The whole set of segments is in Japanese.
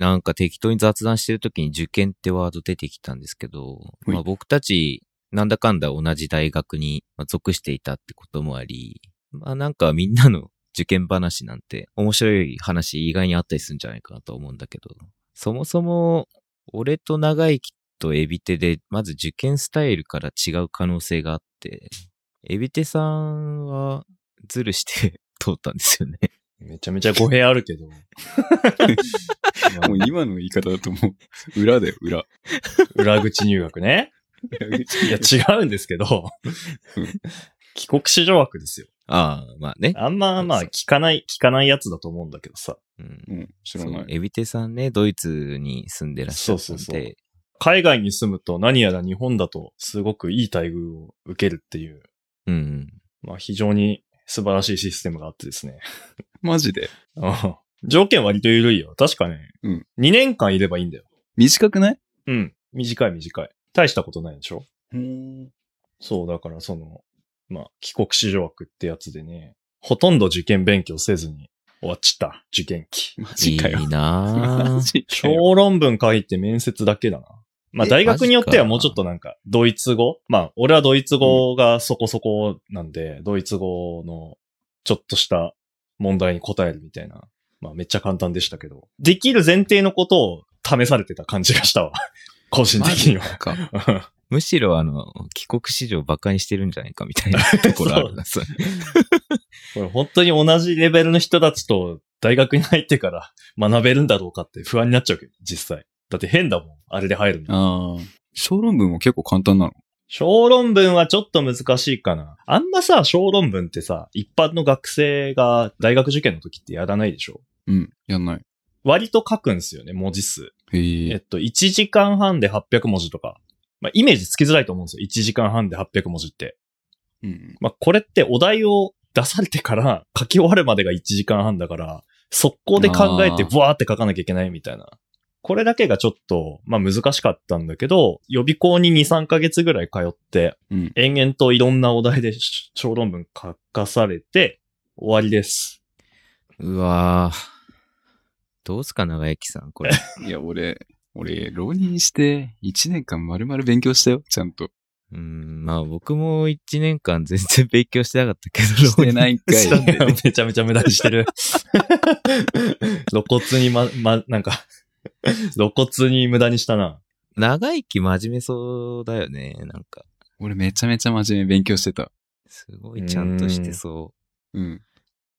なんか適当に雑談してる時に受験ってワード出てきたんですけど、いまあ僕たち、なんだかんだ同じ大学にまあ属していたってこともあり、まあなんかみんなの受験話なんて面白い話意外にあったりするんじゃないかなと思うんだけど、そもそも俺と長生きとエビテでまず受験スタイルから違う可能性があって、エビテさんはズルして通ったんですよね。めちゃめちゃ語弊あるけど。ま あもう今の言い方だともう、裏だよ、裏。裏口入学ね。いや、違うんですけどうん。帰国子女枠ですよ。ああ、まあね。あんま、まあ、聞かない、聞かないやつだと思うんだけどさ。うんうん、知らない。エビテさんね、ドイツに住んでらっしゃったんで、そうそうそう海外に住むと何やら日本だとすごくいい待遇を受けるっていう、うん。まあ非常に素晴らしいシステムがあってですね。マジで。うん条件割と緩いよ。確かね。うん2年間いればいいんだよ。短くない？うん。短い短い。大したことないでしょ？うん。そう、だからその、まあ、帰国子女枠ってやつでね、ほとんど受験勉強せずに終わっちった、受験期。マいジかよ。いなマぁ。ジかよ。小論文書いて面接だけだな。まあえ大学によってはもうちょっとなんか、ドイツ語？まあ俺はドイツ語がそこそこなんで、ドイツ語のちょっとした問題に答えるみたいな。まあめっちゃ簡単でしたけど。できる前提のことを試されてた感じがしたわ。個人マ的には。むしろあの、帰国子女バカにしてるんじゃないかみたいなところあるな。そうこれ本当に同じレベルの人たちと大学に入ってから学べるんだろうかって不安になっちゃうけど、実際。だって変だもん。あれで入るの。ああ。小論文も結構簡単なの。小論文はちょっと難しいかな。あんまさ、小論文ってさ、一般の学生が大学受験の時ってやらないでしょ？うん、やんない。割と書くんですよね、文字数。へえ。えっと、1時間半で800文字とか。まあ、イメージつきづらいと思うんですよ。1時間半で800文字って。うん。まあ、これってお題を出されてから 書き終わるまでが1時間半だから、速攻で考えてブワーって書かなきゃいけないみたいな。これだけがちょっと、まあ難しかったんだけど、予備校に2、3ヶ月ぐらい通って、うん。延々といろんなお題で小論文書かされて、終わりです。うわぁ。どうすか、長生きさん、これ。いや、俺、俺、浪人して1年間丸々勉強したよ、ちゃんと。うん、まあ僕も一年間全然勉強してなかったけど、してないんかいめちゃめちゃ無駄にしてる。露骨にま、ま、なんか、露骨に無駄にしたな。長生き真面目そうだよね、なんか。俺めちゃめちゃ真面目に勉強してた。すごいちゃんとしてそうん。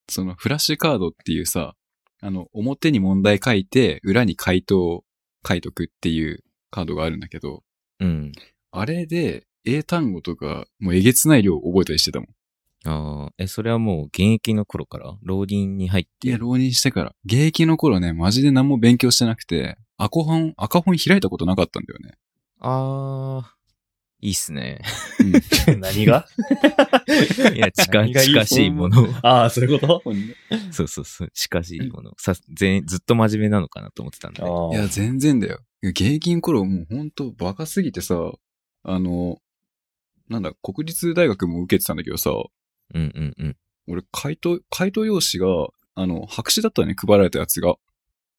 そのフラッシュカードっていうさ、あの、表に問題書いて、裏に回答を書いとくっていうカードがあるんだけど、う。うん。あれで英単語とか、もうえげつない量覚えたりしてたもん。ああ、え、それはもう現役の頃から？浪人に入って？いや、浪人してから。現役の頃ね、マジで何も勉強してなくて、赤本、赤本開いたことなかったんだよね。ああ、いいっすね。うん。何が？いや、近、近しいもの。ああ、そういうこと？そうそうそう、近しいもの。さ、全、ずっと真面目なのかなと思ってたんで。あいや、あ。全然だよ。いや現役の頃もうほんとバカすぎてさ、あの、なんだ、国立大学も受けてたんだけどさ、うんうんうん。俺、回答、回答用紙が、あの、白紙だったね、配られたやつが。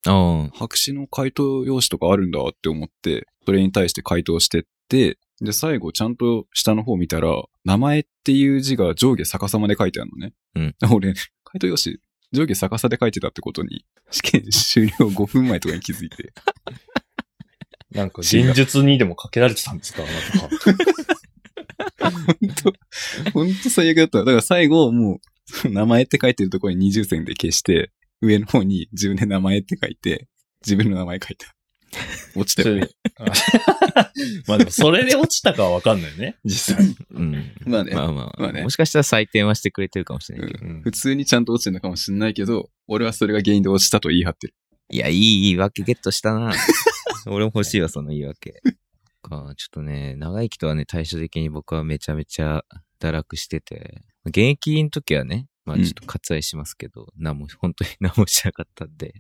ああ、白紙の回答用紙とかあるんだって思って、それに対して回答してって、で、最後ちゃんと下の方見たら、名前っていう字が上下逆さまで書いてあるのね。うん。俺、回答用紙、上下逆さで書いてたってことに、試験終了5分前とかに気づいて。なんか、現実にでもかけられてたんですかなんか。本当本当最悪だった。だから最後、もう、名前って書いてるところに二重線で消して、上の方に自分で名前って書いて、自分の名前書いた。落ちたよね。まあでも、それで落ちたかはわかんないよね、実際。うん。まあねまあまあ、まあねもしかしたら採点はしてくれてるかもしれないけど。うん普通にちゃんと落ちてるのかもしれないけど、俺はそれが原因で落ちたと言い張ってる。いや、いい言い訳ゲットしたな。俺も欲しいわ、その言い訳。か、ちょっとね、長生きとはね、対照的に僕はめちゃめちゃ堕落してて、現役の時はね、まあちょっと割愛しますけど、何も、本当に何もしなかったんで。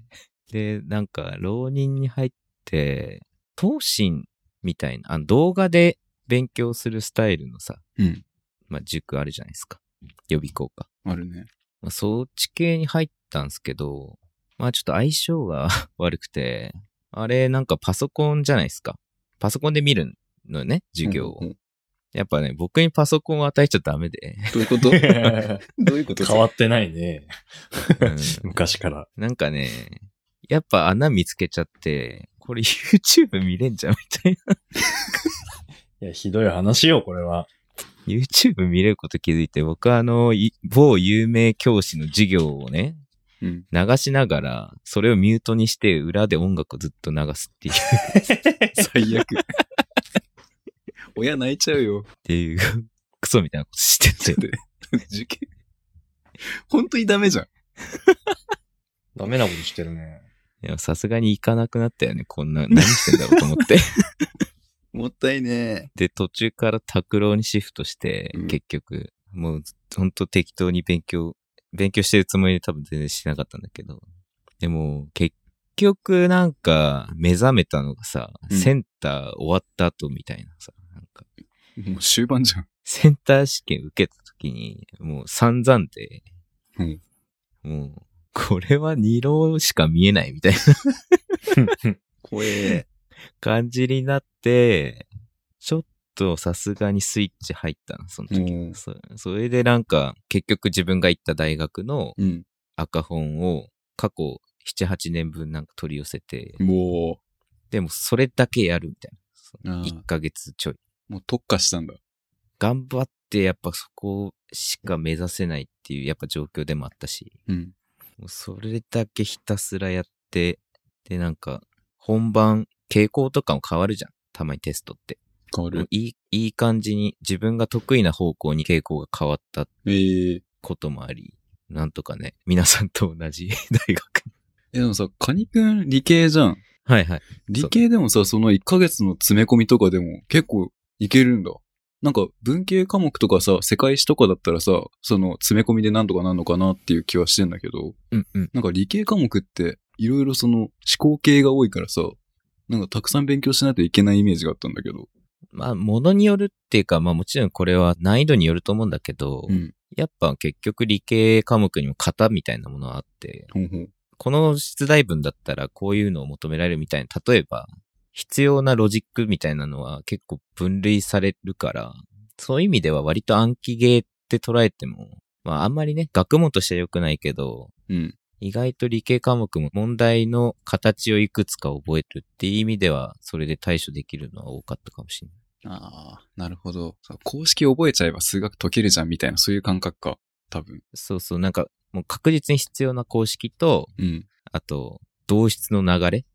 で、なんか、浪人に入って、東進みたいな、あの動画で勉強するスタイルのさ、うん。まあ塾あるじゃないですか。予備校か。あるね。まあ、そっち系に入ったんですけど、まあちょっと相性が 悪くて、あれなんかパソコンじゃないですか。パソコンで見るのよね、授業を。うんうんやっぱね、僕にパソコンを与えちゃダメで。どういうこと？どういうこと？変わってないね。うん昔から。なんかね、やっぱ穴見つけちゃって、これ YouTube 見れんじゃんみたいな。いや、ひどい話よ、これは。YouTube 見れること気づいて、僕はあの、い某有名教師の授業をね、うん。流しながら、それをミュートにして裏で音楽をずっと流すっていう、最悪。親泣いちゃうよ。っていう、クソみたいなことしてて。受験。本当にダメじゃん。ダメなことしてるね。いやさすがに行かなくなったよね、こんな、何してんだろうと思って。もったいねで、途中から拓郎にシフトして、うん結局、もう、ほんと適当に勉強、勉強してるつもりで多分全然してなかったんだけど。でも、結局なんか、目覚めたのがさ、うんセセンター終わった後みたいなさ、なんか、もう終盤じゃん。センター試験受けた時に、もう散々で、うんもう、これは二浪しか見えないみたいな 怖え。感じになって、ちょっとさすがにスイッチ入ったの、その時。うんそそれでなんか、結局自分が行った大学のうん。赤本を過去7、8年分なんか取り寄せて、もでもそれだけやるみたいな。あー1ヶ月ちょい。う、もう特化したんだ。頑張ってやっぱそこしか目指せないっていうやっぱ状況でもあったし、うん。もうそれだけひたすらやって、でなんか、本番、傾向とかも変わるじゃん。たまにテストって。変わる。いい、いい感じに自分が得意な方向に傾向が変わったええこともあり、なんとかね、皆さんと同じ 大学に。え、でもさ、カニくん理系じゃん。はいはい。理系でもさ、その1ヶ月の詰め込みとかでも結構いけるんだ。なんか文系科目とかさ、世界史とかだったらさ、その詰め込みでなんとかなんのかなっていう気はしてんだけど、うんうん。なんか理系科目っていろいろその思考系が多いからさ、なんかたくさん勉強しないといけないイメージがあったんだけど。まあ、ものによるっていうか、まあもちろんこれは難易度によると思うんだけど、うん。やっぱ結局理系科目にも型みたいなものがあって、ほうほう。この出題文だったらこういうのを求められるみたいな、例えば、必要なロジックみたいなのは結構分類されるから、そういう意味では割と暗記ゲーって捉えても、まああんまりね、学問としては良くないけど、うん。意外と理系科目も問題の形をいくつか覚えるっていう意味では、それで対処できるのは多かったかもしれない。ああ、なるほど。公式覚えちゃえば数学解けるじゃんみたいな、そういう感覚か。多分。そうそう、なんかもう確実に必要な公式と、うん。あと、同質の流れ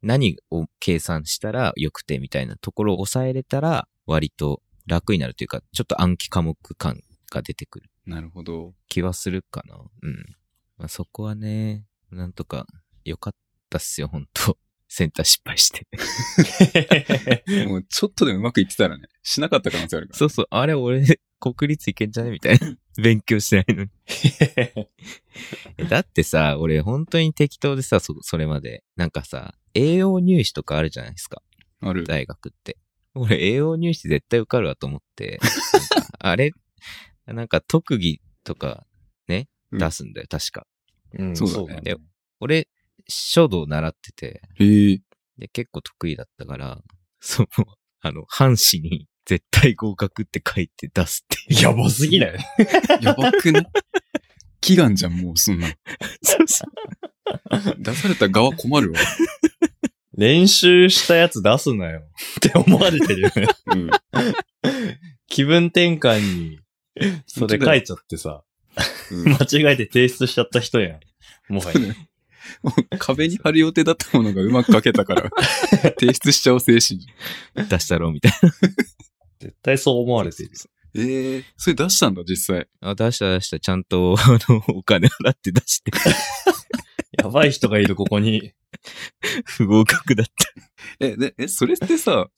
何を計算したら良くてみたいなところを抑えれたら割と楽になるというか、ちょっと暗記科目感が出てくるなるほど。気はするかな。うん。まあ、そこはね、なんとか良かったっすよ、本当 センター失敗して。もうちょっとでもうまくいってたらね、しなかった可能性あるから。そうそう、あれ俺、国立行けんじゃね？みたいな。勉強してないのに。えだってさ、俺本当に適当でさ、そ、それまで。なんかさ、栄養入試とかあるじゃないですか。ある。大学って。俺、栄養入試絶対受かるわと思って、あれ、なんか特技とかね、うん出すんだよ、確か。うんそうだねで俺、書道習ってて、へえ。で、結構得意だったから、そう、あの、半紙に絶対合格って書いて出すって。やばすぎない？やばくね？祈願じゃん、もうそんな。そうそう出された側困るわ。練習したやつ出すなよ。って思われてるよね。うん。気分転換に、それ書いちゃってさ、うん 間違えて提出しちゃった人やん。もはや。もう壁に貼る予定だったものがうまく書けたから、提出しちゃおう精神。出したろ、みたいな。絶対そう思われてる。ええそれ出したんだ、実際。あ、出した出した、ちゃんと、あの、お金払って出して、やばい人がいる、ここに。不合格だった。え、で、え、それってさ、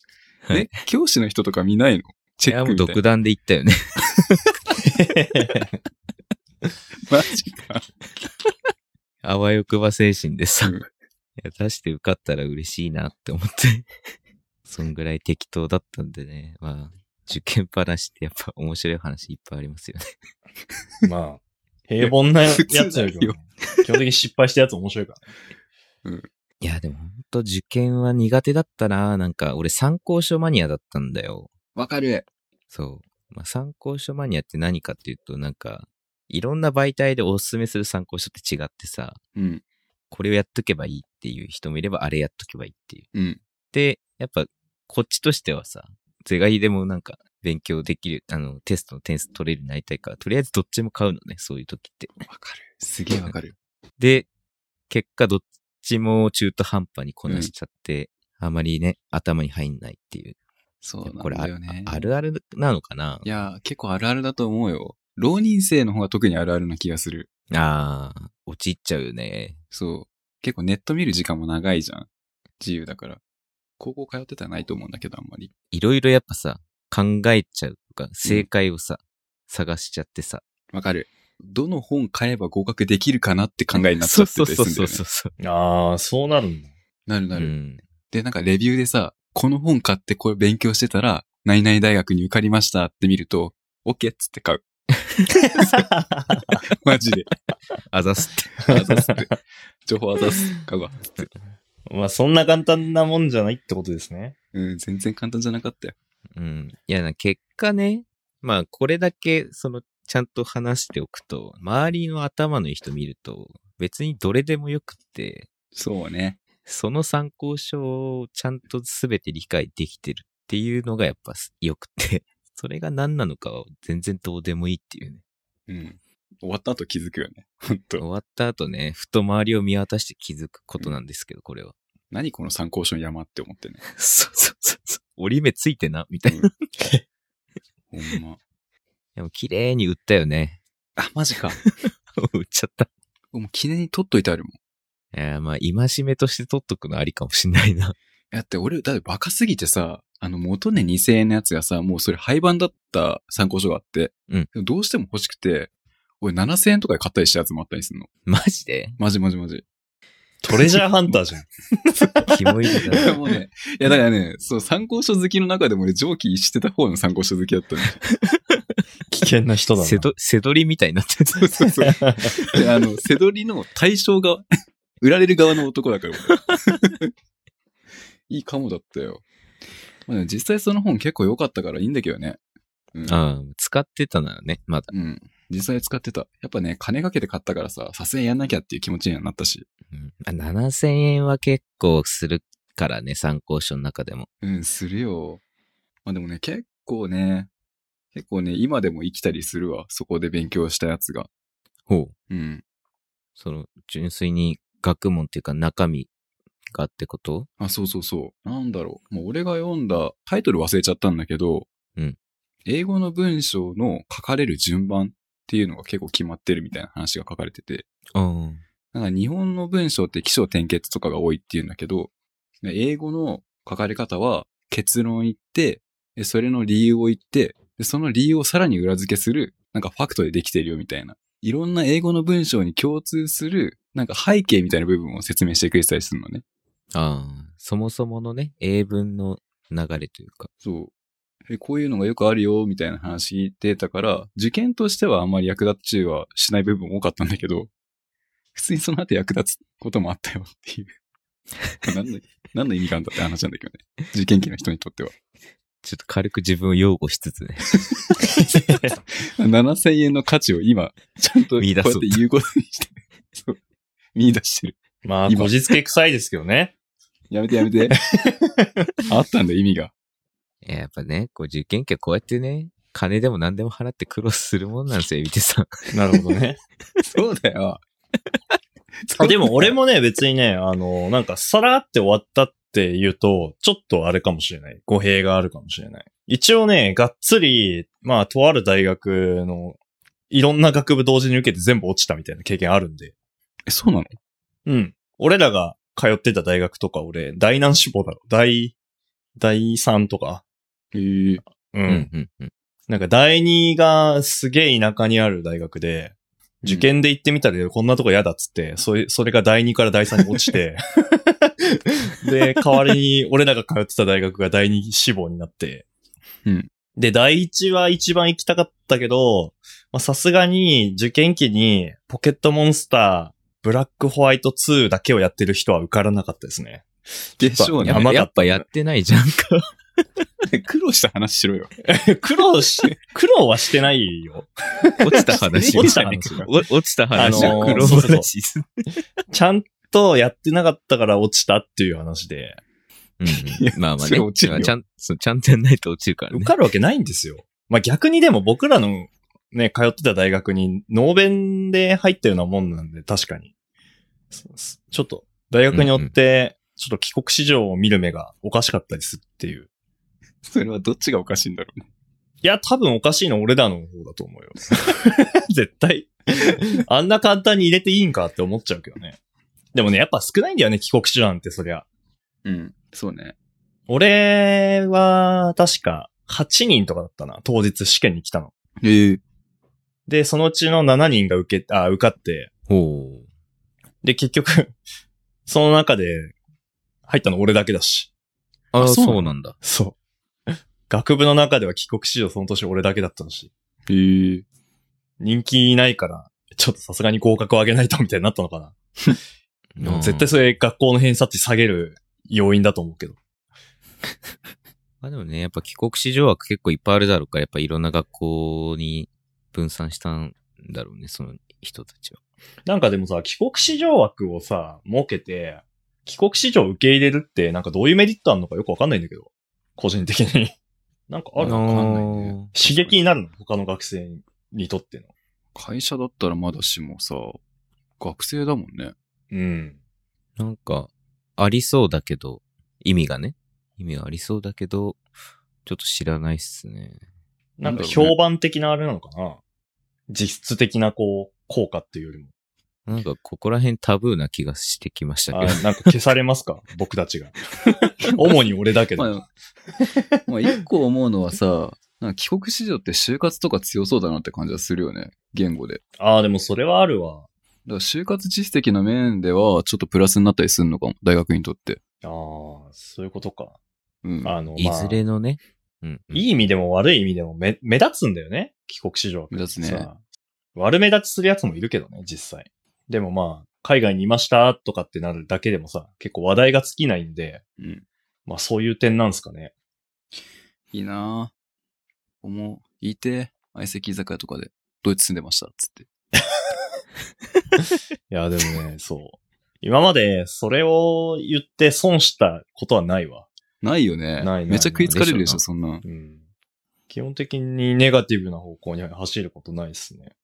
はいえ、教師の人とか見ないの？チいや、もうェックみたいな。独断で言ったよね。マジか。あわよくば精神でさ、うんいや出して受かったら嬉しいなって思って。そんぐらい適当だったんでね。まあ、受験話ってやっぱ面白い話いっぱいありますよね。まあ、平凡なやつだよもね、基本的に失敗したやつ面白いからね。いや、でも本と受験は苦手だったな。なんか、俺参考書マニアだったんだよ。わかる。そう。まあ、参考書マニアって何かっていうと、なんか、いろんな媒体でおすすめする参考書って違ってさ、うん。これをやっとけばいいっていう人もいれば、あれやっとけばいいっていう。うん。で、やっぱ、こっちとしてはさ、是が非でもなんか、勉強できる、あの、テストの点数取れるようになりたいから、とりあえずどっちも買うのね、そういう時って。わかる。すげえわかる。で、結果どっちも中途半端にこなしちゃって、あまりね、頭に入んないっていう。そうなんこれあだよね。あるあるなのかな？いや、結構あるあるだと思うよ。浪人生の方が特にあるあるな気がする。ああ、陥っちゃうよね。そう。結構ネット見る時間も長いじゃん。自由だから。高校通ってたらないと思うんだけど、あんまり。いろいろやっぱさ、考えちゃうとか、正解をさ、探しちゃってさ。わかる。どの本買えば合格できるかなって考えになっちゃってそうそうたりするんだよね。そうそうそう。ああ、そうなるんだ。なるなる。うん。で、なんかレビューでさ、この本買ってこれ勉強してたら、何々大学に受かりましたって見ると、OK っつって買う。マジで。あざすって。あざすって。情報あざす。買うわ。つって。まあ、そんな簡単なもんじゃないってことですね。うん、全然簡単じゃなかったよ。うん。いやな、結果ね、まあ、これだけ、その、ちゃんと話しておくと、周りの頭のいい人見ると、別にどれでもよくって、そうね。その参考書をちゃんと全て理解できてるっていうのがやっぱ良くて、それが何なのかは全然どうでもいいっていうね。うん。終わった後気づくよね。ほんと。終わった後ね、ふと周りを見渡して気づくことなんですけど、これは。何この参考書の山って思ってね。そうそうそうそう。折り目ついてな、みたいな。ほんま。でも綺麗に売ったよね。あ、マジか。売っちゃった。もう記念に取っといてあるもん。いや、まあ、戒めとして取っとくのありかもしんないな。だって俺、だってバカすぎてさ、あの元値2000円のやつがさ、もうそれ廃盤だった参考書があって、うんどうしても欲しくて、俺7000円とかで買ったりしたやつもあったりするの。マジで？マジマジマジ。トレジャーハンターじゃん。キモいだな。もうね、いやだからね、そう、参考書好きの中でも俺上記してた方の参考書好きだったん。危険な人だな。せど、せどりみたいになってる。そうそうそう。で、あの、背取りの対象側、売られる側の男だから俺。いいかもだったよ。まあね、実際その本結構良かったからいいんだけどね。うん。ああ、使ってたならね、まだ。うん。実際使ってた。やっぱね、金かけて買ったからさ、さすがにやんなきゃっていう気持ちにはなったし。うん、あ7000円は結構するからね、参考書の中でも。うん、するよ。まあでもね、結構ね、結構ね、今でも生きたりするわ。そこで勉強したやつが。ほう。うん。その、純粋に学問っていうか中身がってこと？あ、そうそうそう。なんだろう。もう俺が読んだ、タイトル忘れちゃったんだけど、うん。英語の文章の書かれる順番っていうのが結構決まってるみたいな話が書かれてて、あなんか日本の文章って起承転結とかが多いっていうんだけど、英語の書かれ方は結論言って、でそれの理由を言って、でその理由をさらに裏付けする、なんかファクトでできてるよみたいな。いろんな英語の文章に共通する、なんか背景みたいな部分を説明してくれてたりするのね。あ。ああ。そもそものね、英文の流れというか。そう。えこういうのがよくあるよ、みたいな話聞いてたから、受験としてはあんまり役立ちはしない部分も多かったんだけど、普通にその後役立つこともあったよっていう。何の、何の意味があるんだって話なんだけどね。受験期の人にとっては。ちょっと軽く自分を擁護しつつね。7000円の価値を今、ちゃんとこうやって言うことにして。見出してる。まあ、今こじつけ臭いですけどね。やめてやめて。あったんだ、意味が。いややっぱね、こう受験期はこうやってね、金でも何でも払って苦労するもんなんですよ、見てさん。なるほどね。そうだよ。あでも俺もね、別にね、あの、なんか、さらって終わったって言うと、ちょっとあれかもしれない。語弊があるかもしれない。一応ね、がっつり、まあ、とある大学の、いろんな学部同時に受けて全部落ちたみたいな経験あるんで。え、そうなの？うん。俺らが通ってた大学とか、俺、大難志望だろ。大、大3とか？へえ。う。うんん、うん、うん。なんか第2がすげえ田舎にある大学で、受験で行ってみたらこんなとこ嫌だっつって、それ、それが第2から第3に落ちて、で、代わりに俺らが通ってた大学が第2志望になって、うんで、第1は一番行きたかったけど、まあさすがに受験期にポケットモンスター、ブラックホワイト2だけをやってる人は受からなかったですね。でしょうね。やっぱやってないじゃんか。苦労した話しろよ。苦労し、苦労はしてないよ。落ちた話。落ちた話お落ちた話。あのー苦労そうそう話です。ちゃんとやってなかったから落ちたっていう話で、うんうんまあまあね。落ちるよちゃん、そうちゃんとやんないと落ちるからね受。かるわけないんですよ。まあ逆にでも僕らのね、通ってた大学に、ノーベンで入ったようなもんなんで、確かに。そうすちょっと、大学によって、ちょっと帰国子女を見る目がおかしかったりするっていう。それはどっちがおかしいんだろうね。いや、多分おかしいの俺らの方だと思うよ。絶対。あんな簡単に入れていいんかって思っちゃうけどね。でもね、やっぱ少ないんだよね、帰国子女なんて、そりゃ。うん。そうね。俺は、確か、8人とかだったな、当日試験に来たの。ええで、そのうちの7人が受け、あ、受かって、ほう。で、結局、その中で、入ったの俺だけだし。ああ、そうなんだ。そう。学部の中では帰国子女その年俺だけだったし。ええ人気ないから、ちょっとさすがに合格を上げないとみたいになったのかな。でも絶対それ学校の偏差値下げる要因だと思うけど。まあでもね、やっぱ帰国子女枠結構いっぱいあるだろうから、やっぱいろんな学校に分散したんだろうね、その人たちは。なんかでもさ、帰国子女枠をさ、設けて、帰国子女を受け入れるって、なんかどういうメリットあるのかよくわかんないんだけど。個人的に。なんかあるのわかんないね刺激になるの？他の学生にとっての。会社だったらまだしもさ、学生だもんね。うん。なんか、ありそうだけど、意味がね。意味がありそうだけど、ちょっと知らないっすね。なんか評判的なあれなのかな？実質的なこう、効果っていうよりも。なんか、ここら辺タブーな気がしてきましたけど。あなんか消されますか？僕たちが。主に俺だけど。まあ、まあ一個思うのはさ、帰国子女って就活とか強そうだなって感じはするよね。言語で。ああ、でもそれはあるわ。だから就活実績の面ではちょっとプラスになったりするのかも。大学にとって。ああ、そういうことか。うん。あの、いずれのね。うん、うん。いい意味でも悪い意味でも目目立つんだよね。帰国子女は。目立つねさ悪目立ちするやつもいるけどね、実際。でもまあ、海外にいましたとかってなるだけでもさ、結構話題が尽きないんで、うん。まあそういう点なんすかね。いいなぁ。思う。言いて、相席居酒屋とかで、ドイツ住んでました、つって。いや、でもね、そう。今までそれを言って損したことはないわ。ないよね。ないめっちゃ食いつかれるでしょ、そんな。うん。基本的にネガティブな方向に走ることないっすね。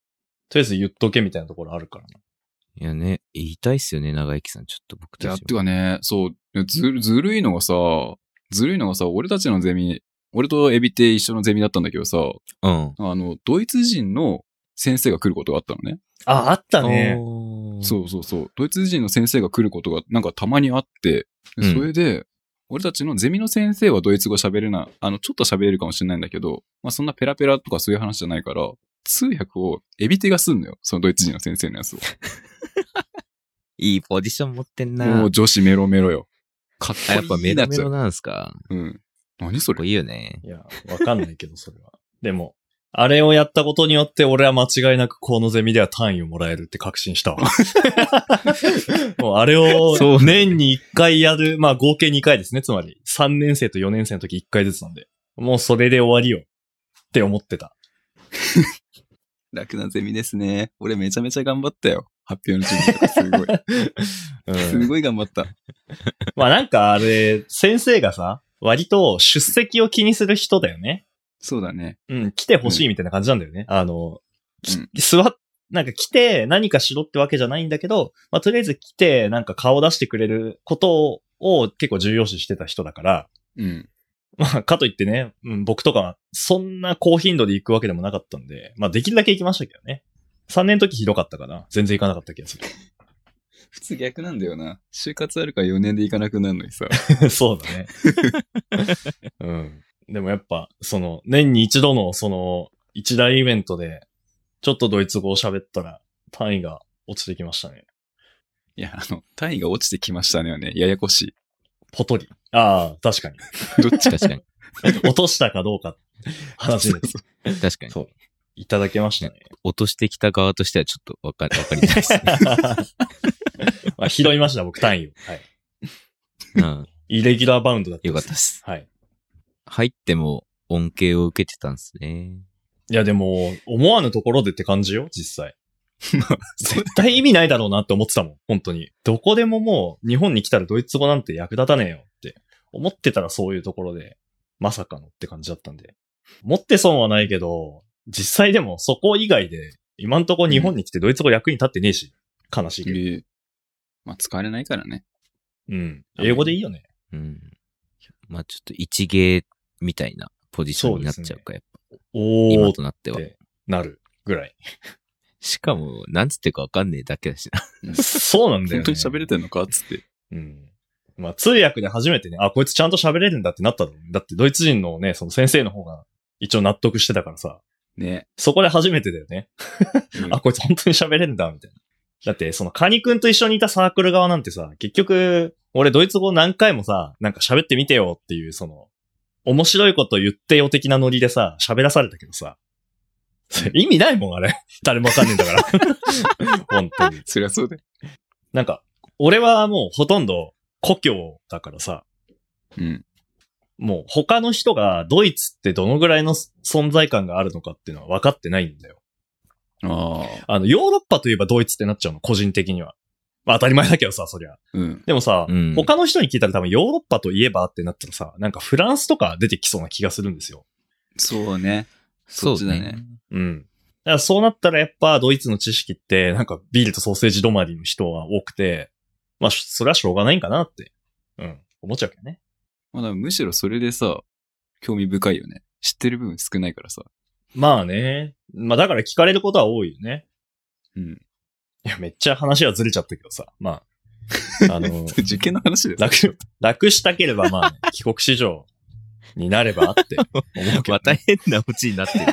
とりあえず言っとけみたいなところあるからな。いやね、言いたいっすよね、長生きさん。ちょっと僕いや、たちも。てかね、そう、ずる、ずるいのがさ、ずるいのがさ、俺たちのゼミ、俺とエビって一緒のゼミだったんだけどさ、うん。あの、ドイツ人の先生が来ることがあったのね。あ、あったね。そうそうそう。ドイツ人の先生が来ることがなんかたまにあって、でうんそれで、俺たちのゼミの先生はドイツ語喋れない、あの、ちょっと喋れるかもしれないんだけど、まあそんなペラペラとかそういう話じゃないから、通訳をエビテがすんのよ。そのドイツ人の先生のやつを。いいポジション持ってんな。もう女子メロメロよ。かっこいいあ、やっぱメロメロななんすか？つうん。何それ？かっこいいよね。いや、わかんないけど、それは。でも、あれをやったことによって、俺は間違いなくこのゼミでは単位をもらえるって確信したわ。もうあれを年に1回やる、まあ合計2回ですね、つまり。3年生と4年生の時1回ずつなんで。もうそれで終わりよ。って思ってた。楽なゼミですね。俺めちゃめちゃ頑張ったよ。発表の準備とかすごい。うんすごい頑張った。まあなんかあれ、先生がさ、割と出席を気にする人だよね。そうだね。うん、来てほしいみたいな感じなんだよね。あの、きうん座っ、なんか来て何かしろってわけじゃないんだけど、まあとりあえず来てなんか顔出してくれることを結構重要視してた人だから、うん。まあかといってね、うん、僕とかそんな高頻度で行くわけでもなかったんで、まあできるだけ行きましたけどね。3年の時ひどかったかな。全然行かなかった気がす 普通逆なんだよな。就活あるから4年で行かなくなるのにさ。る。そうだね。うん。でもやっぱ、その、年に一度のその、一大イベントで、ちょっとドイツ語を喋ったら、単位が落ちてきましたね。いや、あの、単位が落ちてきましたねはね、ややこしい。ポトリ。ああ、確かに。どっち確かに。落としたかどうか、話です。確かに。そう。いただけましたね。落としてきた側としてはちょっとわかわかりたいですね。まあ、拾いました、僕単位を。はい。うん。イレギュラーバウンドだったよかったです。はい。入っても恩恵を受けてたんですね。いやでも、思わぬところでって感じよ、実際。絶対意味ないだろうなって思ってたもん、本当に。どこでももう、日本に来たらドイツ語なんて役立たねえよ思ってたらそういうところで、まさかのって感じだったんで。持って損はないけど、実際でもそこ以外で、今んとこ日本に来てドイツ語役に立ってねえし、悲しいけど。えーまあ、使われないからね。うん。英語でいいよね。うん。まあちょっと一芸みたいなポジションになっちゃうか、やっぱ。お今となっては。てなるぐらい。しかも、なんつってるかわかんねえだけだしな。そうなんだよ、ね。本当に喋れてんのかっつって。うん。まあ、通訳で初めてね、あ、こいつちゃんと喋れるんだってなったの。だって、ドイツ人のね、その先生の方が一応納得してたからさ、ね。そこで初めてだよね。うん あ、こいつ本当に喋れるんだ、みたいな。だって、そのカニ君と一緒にいたサークル側なんてさ、結局、俺ドイツ語何回もさ、なんか喋ってみてよっていう、その、面白いこと言ってよ的なノリでさ、喋らされたけどさ、意味ないもん、あれ。誰もわかんねえんだから。本当に。そりゃそうだよ。なんか、俺はもうほとんど故郷だからさ、うん。もう他の人がドイツってどのぐらいの存在感があるのかっていうのは分かってないんだよ。ああ。あの、ヨーロッパといえばドイツってなっちゃうの、個人的には。まあ当たり前だけどさ、そりゃ。うん。でもさ、うん他の人に聞いたら多分ヨーロッパといえばってなったらさ、なんかフランスとか出てきそうな気がするんですよ。そうね。そそうだね。うん。だからそうなったらやっぱドイツの知識って、なんかビールとソーセージ止まりの人は多くて、まあそれはしょうがないんかなって、うん、思っちゃうけどね。まあ、むしろそれでさ、興味深いよね。知ってる部分少ないからさ。まあね。まあだから聞かれることは多いよね。うん。いや、めっちゃ話はずれちゃったけどさ。まあ、あの、受験の話で楽、楽したければまあね、帰国子女になればって思うけど、また変なオチになってる。